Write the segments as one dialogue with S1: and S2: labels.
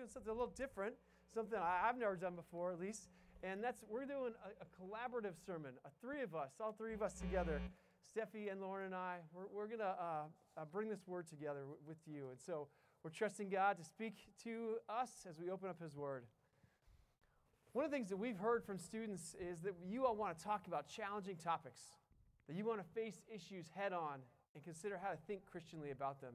S1: doing something a little different, something I've never done before, at least. And that's we're doing a, a collaborative sermon, a three of us, all three of us together. Steffi and Lauren and I, we're, we're going to uh, uh, bring this word together w- with you. And so we're trusting God to speak to us as we open up His word. One of the things that we've heard from students is that you all want to talk about challenging topics, that you want to face issues head on and consider how to think Christianly about them.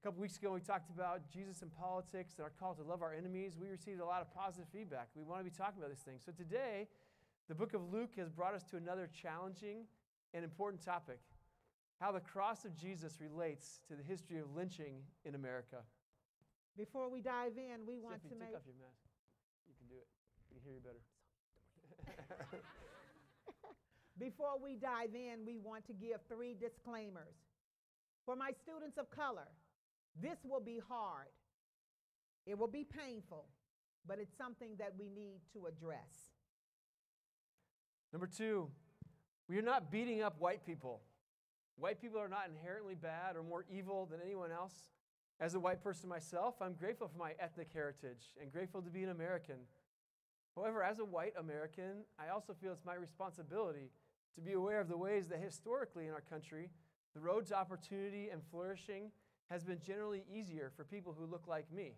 S1: A couple weeks ago, we talked about Jesus and politics and our call to love our enemies. We received a lot of positive feedback. We want to be talking about these things. So today, the book of Luke has brought us to another challenging and important topic how the cross of Jesus relates to the history of lynching in America.
S2: Before we dive in, we want to
S1: take
S2: make
S1: off your mask. You can do it. We can hear you better.
S2: Before we dive in, we want to give three disclaimers. For my students of color, this will be hard. It will be painful, but it's something that we need to address.
S1: Number two, we are not beating up white people. White people are not inherently bad or more evil than anyone else. As a white person myself, I'm grateful for my ethnic heritage and grateful to be an American. However, as a white American, I also feel it's my responsibility to be aware of the ways that historically in our country, the road to opportunity and flourishing has been generally easier for people who look like me.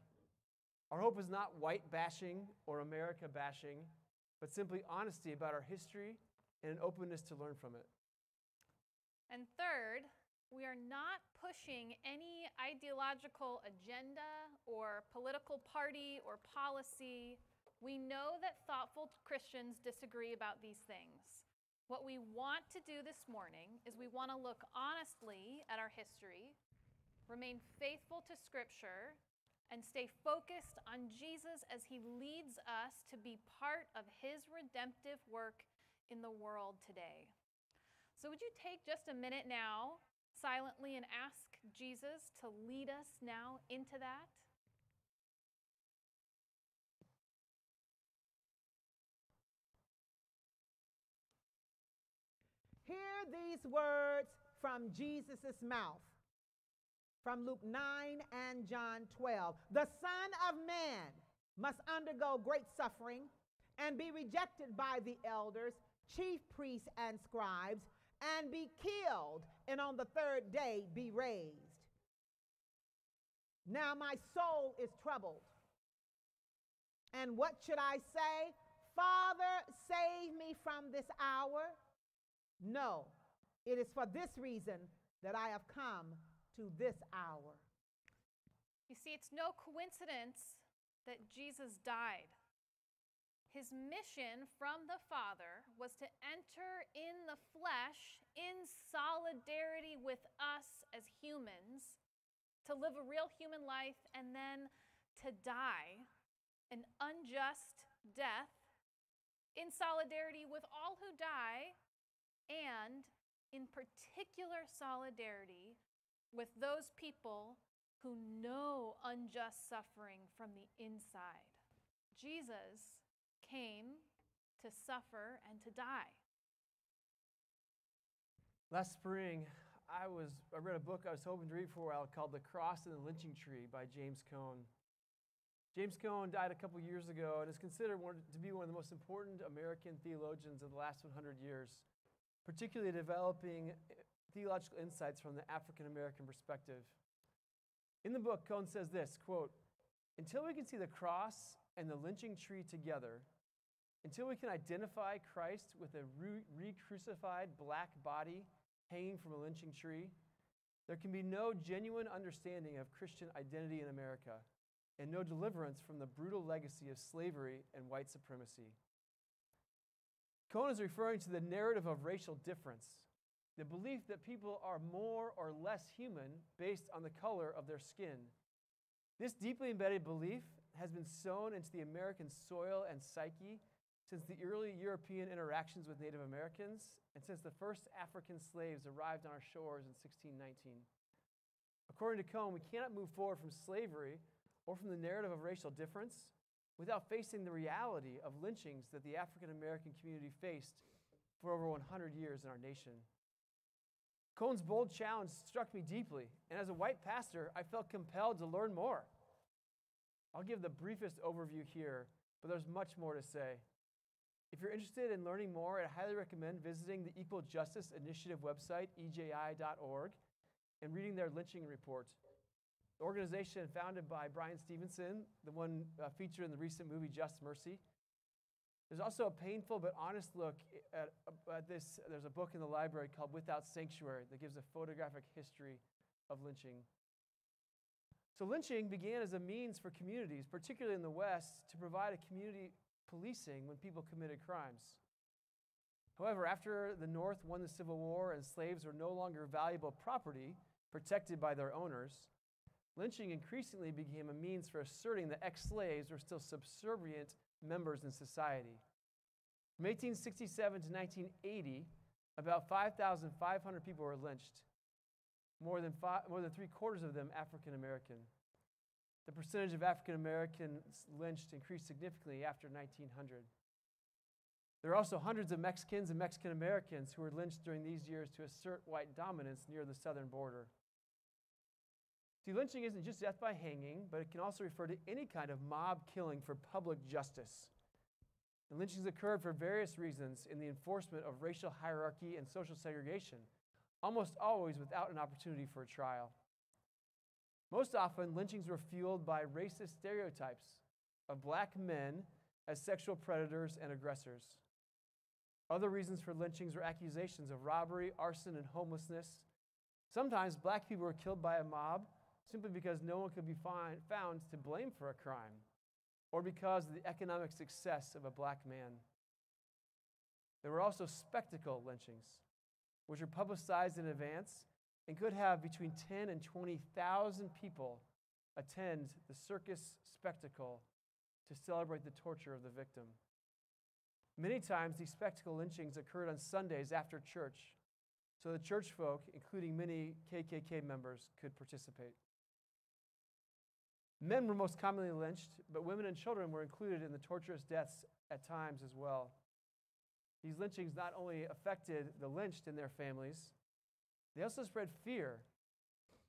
S1: Our hope is not white bashing or America bashing, but simply honesty about our history and an openness to learn from it.
S3: And third, we are not pushing any ideological agenda or political party or policy. We know that thoughtful Christians disagree about these things. What we want to do this morning is we want to look honestly at our history, remain faithful to Scripture, and stay focused on Jesus as he leads us to be part of his redemptive work in the world today. So, would you take just a minute now silently and ask Jesus to lead us now into that?
S2: Hear these words from Jesus' mouth from Luke 9 and John 12. The Son of Man must undergo great suffering and be rejected by the elders, chief priests, and scribes, and be killed, and on the third day be raised. Now my soul is troubled. And what should I say? Father, save me from this hour. No, it is for this reason that I have come to this hour.
S3: You see, it's no coincidence that Jesus died. His mission from the Father was to enter in the flesh in solidarity with us as humans, to live a real human life, and then to die an unjust death in solidarity with all who die, and in particular solidarity with those people who know unjust suffering from the inside. Jesus came to suffer and to die.
S1: Last spring, I was I read a book I was hoping to read for a while called The Cross and the Lynching Tree by James Cone. James Cone died a couple years ago and is considered one, to be one of the most important American theologians of the last 100 years, particularly developing theological insights from the African American perspective. In the book, Cone says this quote, Until we can see the cross and the lynching tree together, until we can identify Christ with a re crucified black body hanging from a lynching tree, there can be no genuine understanding of Christian identity in America and no deliverance from the brutal legacy of slavery and white supremacy. Cone is referring to the narrative of racial difference, the belief that people are more or less human based on the color of their skin. This deeply embedded belief has been sown into the American soil and psyche since the early European interactions with Native Americans and since the first African slaves arrived on our shores in 1619. According to Cone, we cannot move forward from slavery or from the narrative of racial difference without facing the reality of lynchings that the African American community faced for over 100 years in our nation. Cone's bold challenge struck me deeply, and as a white pastor, I felt compelled to learn more. I'll give the briefest overview here, but there's much more to say. If you're interested in learning more, I highly recommend visiting the Equal Justice Initiative website, eji.org, and reading their lynching report. The organization founded by Bryan Stevenson, the one uh, featured in the recent movie Just Mercy. There's also a painful but honest look at, at this. There's a book in the library called Without Sanctuary that gives a photographic history of lynching. So, lynching began as a means for communities, particularly in the West, to provide a community policing when people committed crimes. However, after the North won the Civil War and slaves were no longer valuable property protected by their owners, lynching increasingly became a means for asserting that ex slaves were still subservient members in society. From 1867 to 1980, about 5,500 people were lynched, more than, five, more than three quarters of them African American. The percentage of African Americans lynched increased significantly after 1900. There are also hundreds of Mexicans and Mexican Americans who were lynched during these years to assert white dominance near the southern border. See, lynching isn't just death by hanging, but it can also refer to any kind of mob killing for public justice. And lynchings occurred for various reasons in the enforcement of racial hierarchy and social segregation, almost always without an opportunity for a trial. Most often, lynchings were fueled by racist stereotypes of black men as sexual predators and aggressors. Other reasons for lynchings were accusations of robbery, arson, and homelessness. Sometimes black people were killed by a mob simply because no one could be find, found to blame for a crime or because of the economic success of a black man. There were also spectacle lynchings, which were publicized in advance and could have between 10 and 20,000 people attend the circus spectacle to celebrate the torture of the victim. Many times, these spectacle lynchings occurred on Sundays after church, so the church folk, including many KKK members, could participate. Men were most commonly lynched, but women and children were included in the torturous deaths at times as well. These lynchings not only affected the lynched and their families, they also spread fear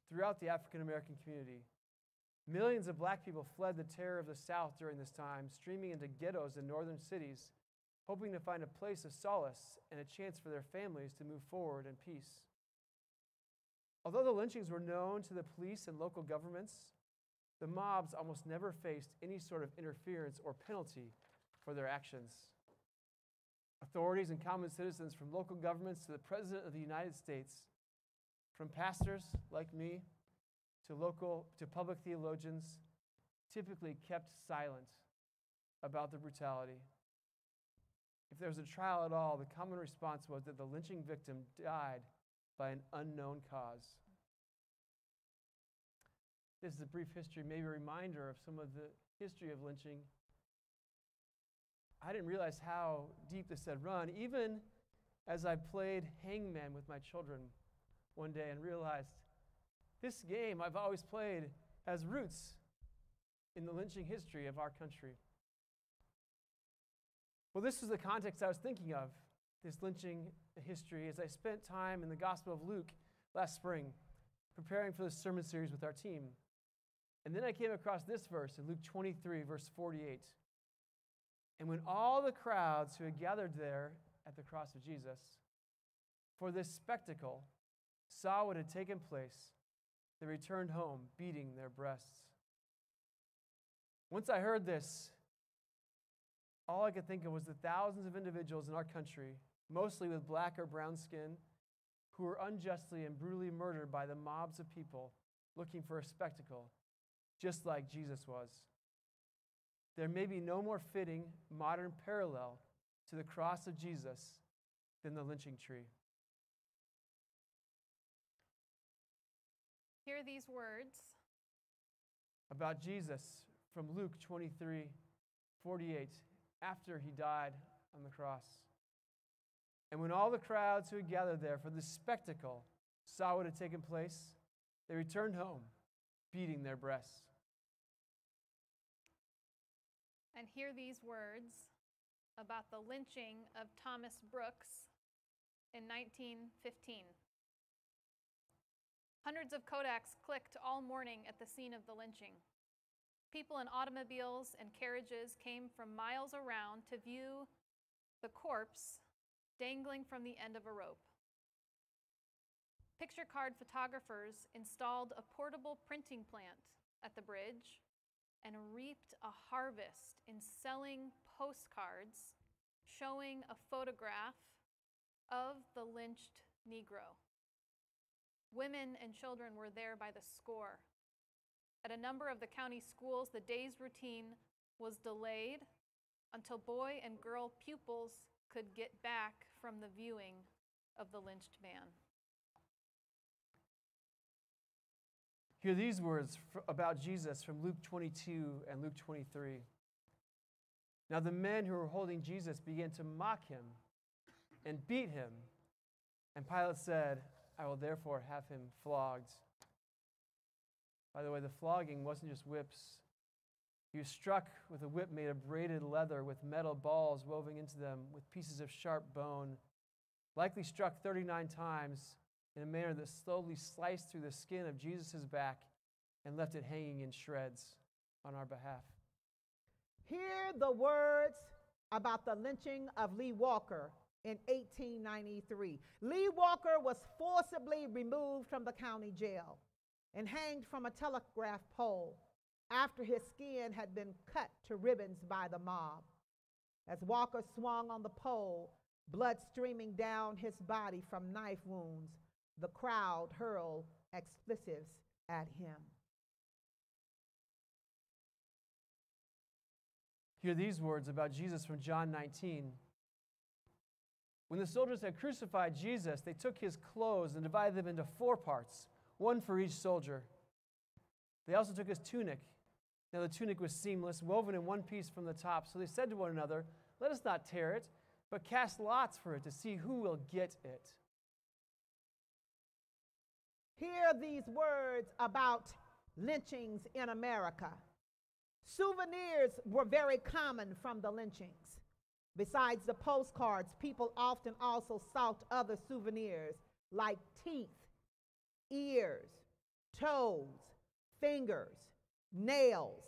S1: throughout the African American community. Millions of black people fled the terror of the South during this time, streaming into ghettos in northern cities, hoping to find a place of solace and a chance for their families to move forward in peace. Although the lynchings were known to the police and local governments, the mobs almost never faced any sort of interference or penalty for their actions. Authorities and common citizens, from local governments to the President of the United States, from pastors like me to local to public theologians typically kept silent about the brutality. If there was a trial at all, the common response was that the lynching victim died by an unknown cause. This is a brief history, maybe a reminder of some of the history of lynching. I didn't realize how deep this had run, even as I played hangman with my children one day and realized this game I've always played has roots in the lynching history of our country. Well, this was the context I was thinking of, this lynching history, as I spent time in the Gospel of Luke last spring preparing for this sermon series with our team. And then I came across this verse in Luke 23, verse 48. And when all the crowds who had gathered there at the cross of Jesus for this spectacle saw what had taken place, they returned home, beating their breasts. Once I heard this, all I could think of was the thousands of individuals in our country, mostly with black or brown skin, who were unjustly and brutally murdered by the mobs of people looking for a spectacle, just like Jesus was. There may be no more fitting modern parallel to the cross of Jesus than the lynching tree.
S3: Hear these words
S1: about Jesus from Luke 23 48, after he died on the cross. And when all the crowds who had gathered there for this spectacle saw what had taken place, they returned home, beating their breasts.
S3: And hear these words about the lynching of Thomas Brooks in 1915. Hundreds of Kodaks clicked all morning at the scene of the lynching. People in automobiles and carriages came from miles around to view the corpse dangling from the end of a rope. Picture card photographers installed a portable printing plant at the bridge and reaped a harvest in selling postcards showing a photograph of the lynched Negro. Women and children were there by the score. At a number of the county schools, the day's routine was delayed until boy and girl pupils could get back from the viewing of the lynched man.
S1: Hear these words about Jesus from Luke 22 and Luke 23. Now, the men who were holding Jesus began to mock him and beat him. And Pilate said, I will therefore have him flogged. By the way, the flogging wasn't just whips. He was struck with a whip made of braided leather with metal balls woven into them with pieces of sharp bone, likely struck 39 times in a manner that slowly sliced through the skin of Jesus' back and left it hanging in shreds on our behalf.
S2: Hear the words about the lynching of Lee Walker in 1893. Lee Walker was forcibly removed from the county jail and hanged from a telegraph pole after his skin had been cut to ribbons by the mob. As Walker swung on the pole, blood streaming down his body from knife wounds, the crowd hurled expletives at him.
S1: Hear these words about Jesus from John 19. When the soldiers had crucified Jesus, they took his clothes and divided them into four parts, one for each soldier. They also took his tunic. Now the tunic was seamless, woven in one piece from the top. So they said to one another, Let us not tear it, but cast lots for it to see who will get it.
S2: Hear these words about lynchings in America. Souvenirs were very common from the lynchings. Besides the postcards, people often also sought other souvenirs like teeth, ears, toes, fingers, nails,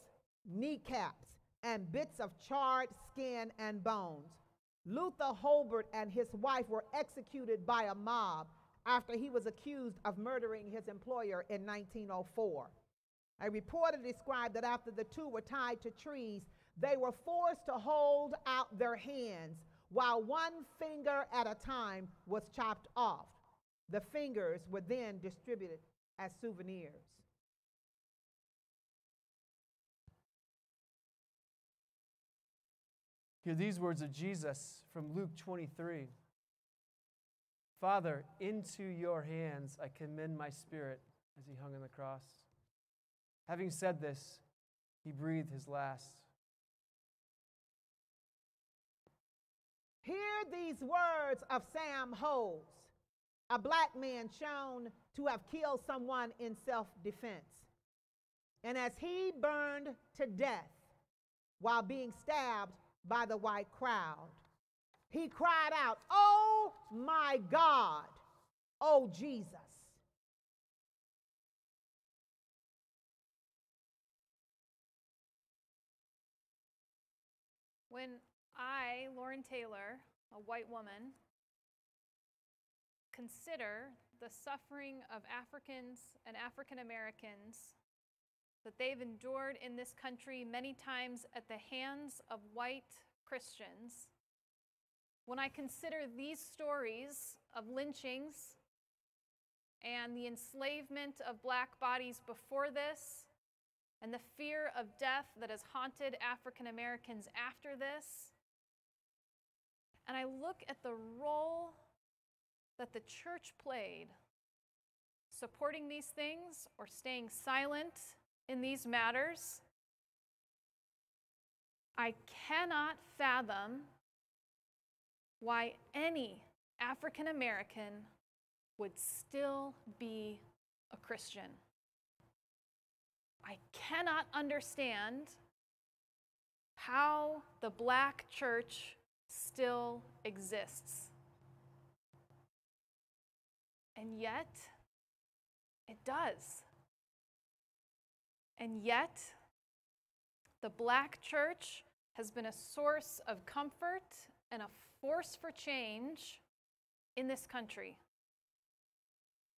S2: kneecaps, and bits of charred skin and bones. Luther Holbert and his wife were executed by a mob after he was accused of murdering his employer in 1904. A reporter described that after the two were tied to trees, they were forced to hold out their hands while one finger at a time was chopped off. The fingers were then distributed as souvenirs.
S1: Hear these words of Jesus from Luke 23 Father, into your hands I commend my spirit as he hung on the cross. Having said this, he breathed his last.
S2: Hear these words of Sam Hose, a black man shown to have killed someone in self defense. And as he burned to death while being stabbed by the white crowd, he cried out, Oh my God, oh Jesus.
S3: When I, Lauren Taylor, a white woman, consider the suffering of Africans and African Americans that they've endured in this country many times at the hands of white Christians, when I consider these stories of lynchings and the enslavement of black bodies before this, and the fear of death that has haunted African Americans after this, and I look at the role that the church played supporting these things or staying silent in these matters, I cannot fathom why any African American would still be a Christian. I cannot understand how the black church still exists. And yet, it does. And yet, The black church has been a source of comfort and a force for change in this country.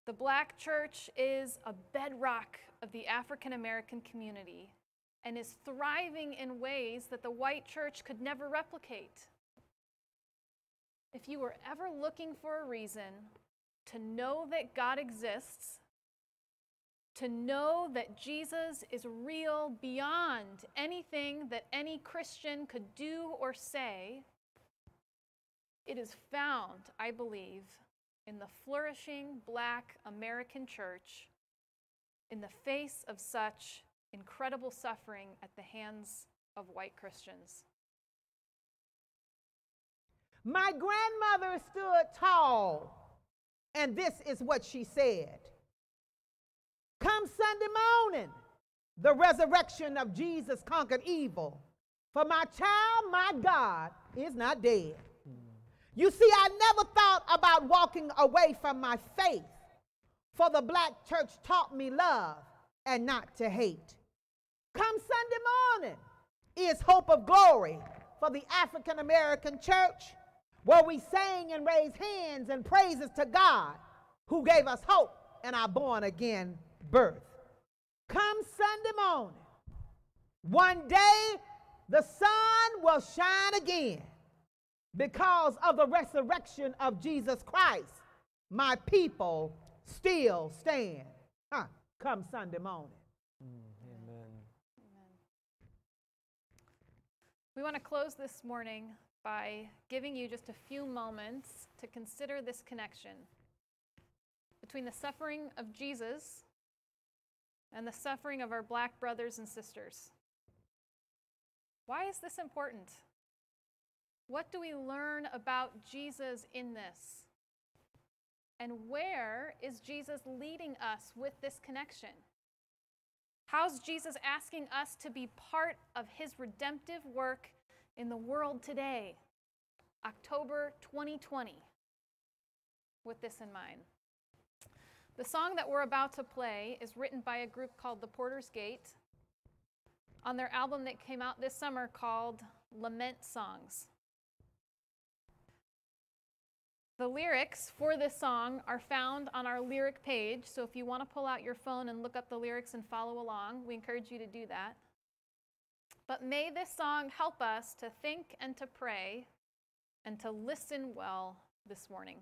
S3: The black church is a bedrock of the African American community and is thriving in ways that the white church could never replicate. If you were ever looking for a reason to know that God exists, to know that Jesus is real beyond anything that any Christian could do or say, it is found, I believe, in the flourishing black American church in the face of such incredible suffering at the hands of white Christians.
S2: My grandmother stood tall, and this is what she said Come Sunday morning, the resurrection of Jesus conquered evil. For my child, my God, is not dead. You see, I never thought about walking away from my faith, for the black church taught me love and not to hate. Come Sunday morning is hope of glory for the African American church, where we sang and raised hands and praises to God who gave us hope and our born again birth. Come Sunday morning, one day the sun will shine again because of the resurrection of Jesus Christ. My people still stand. Huh, come Sunday morning.
S1: Mm, amen.
S3: We want to close this morning by giving you just a few moments to consider this connection between the suffering of Jesus and the suffering of our black brothers and sisters. Why is this important? What do we learn about Jesus in this? And where is Jesus leading us with this connection? How's Jesus asking us to be part of his redemptive work in the world today, October 2020, with this in mind? The song that we're about to play is written by a group called The Porter's Gate on their album that came out this summer called Lament Songs. The lyrics for this song are found on our lyric page, so if you want to pull out your phone and look up the lyrics and follow along, we encourage you to do that. But may this song help us to think and to pray and to listen well this morning.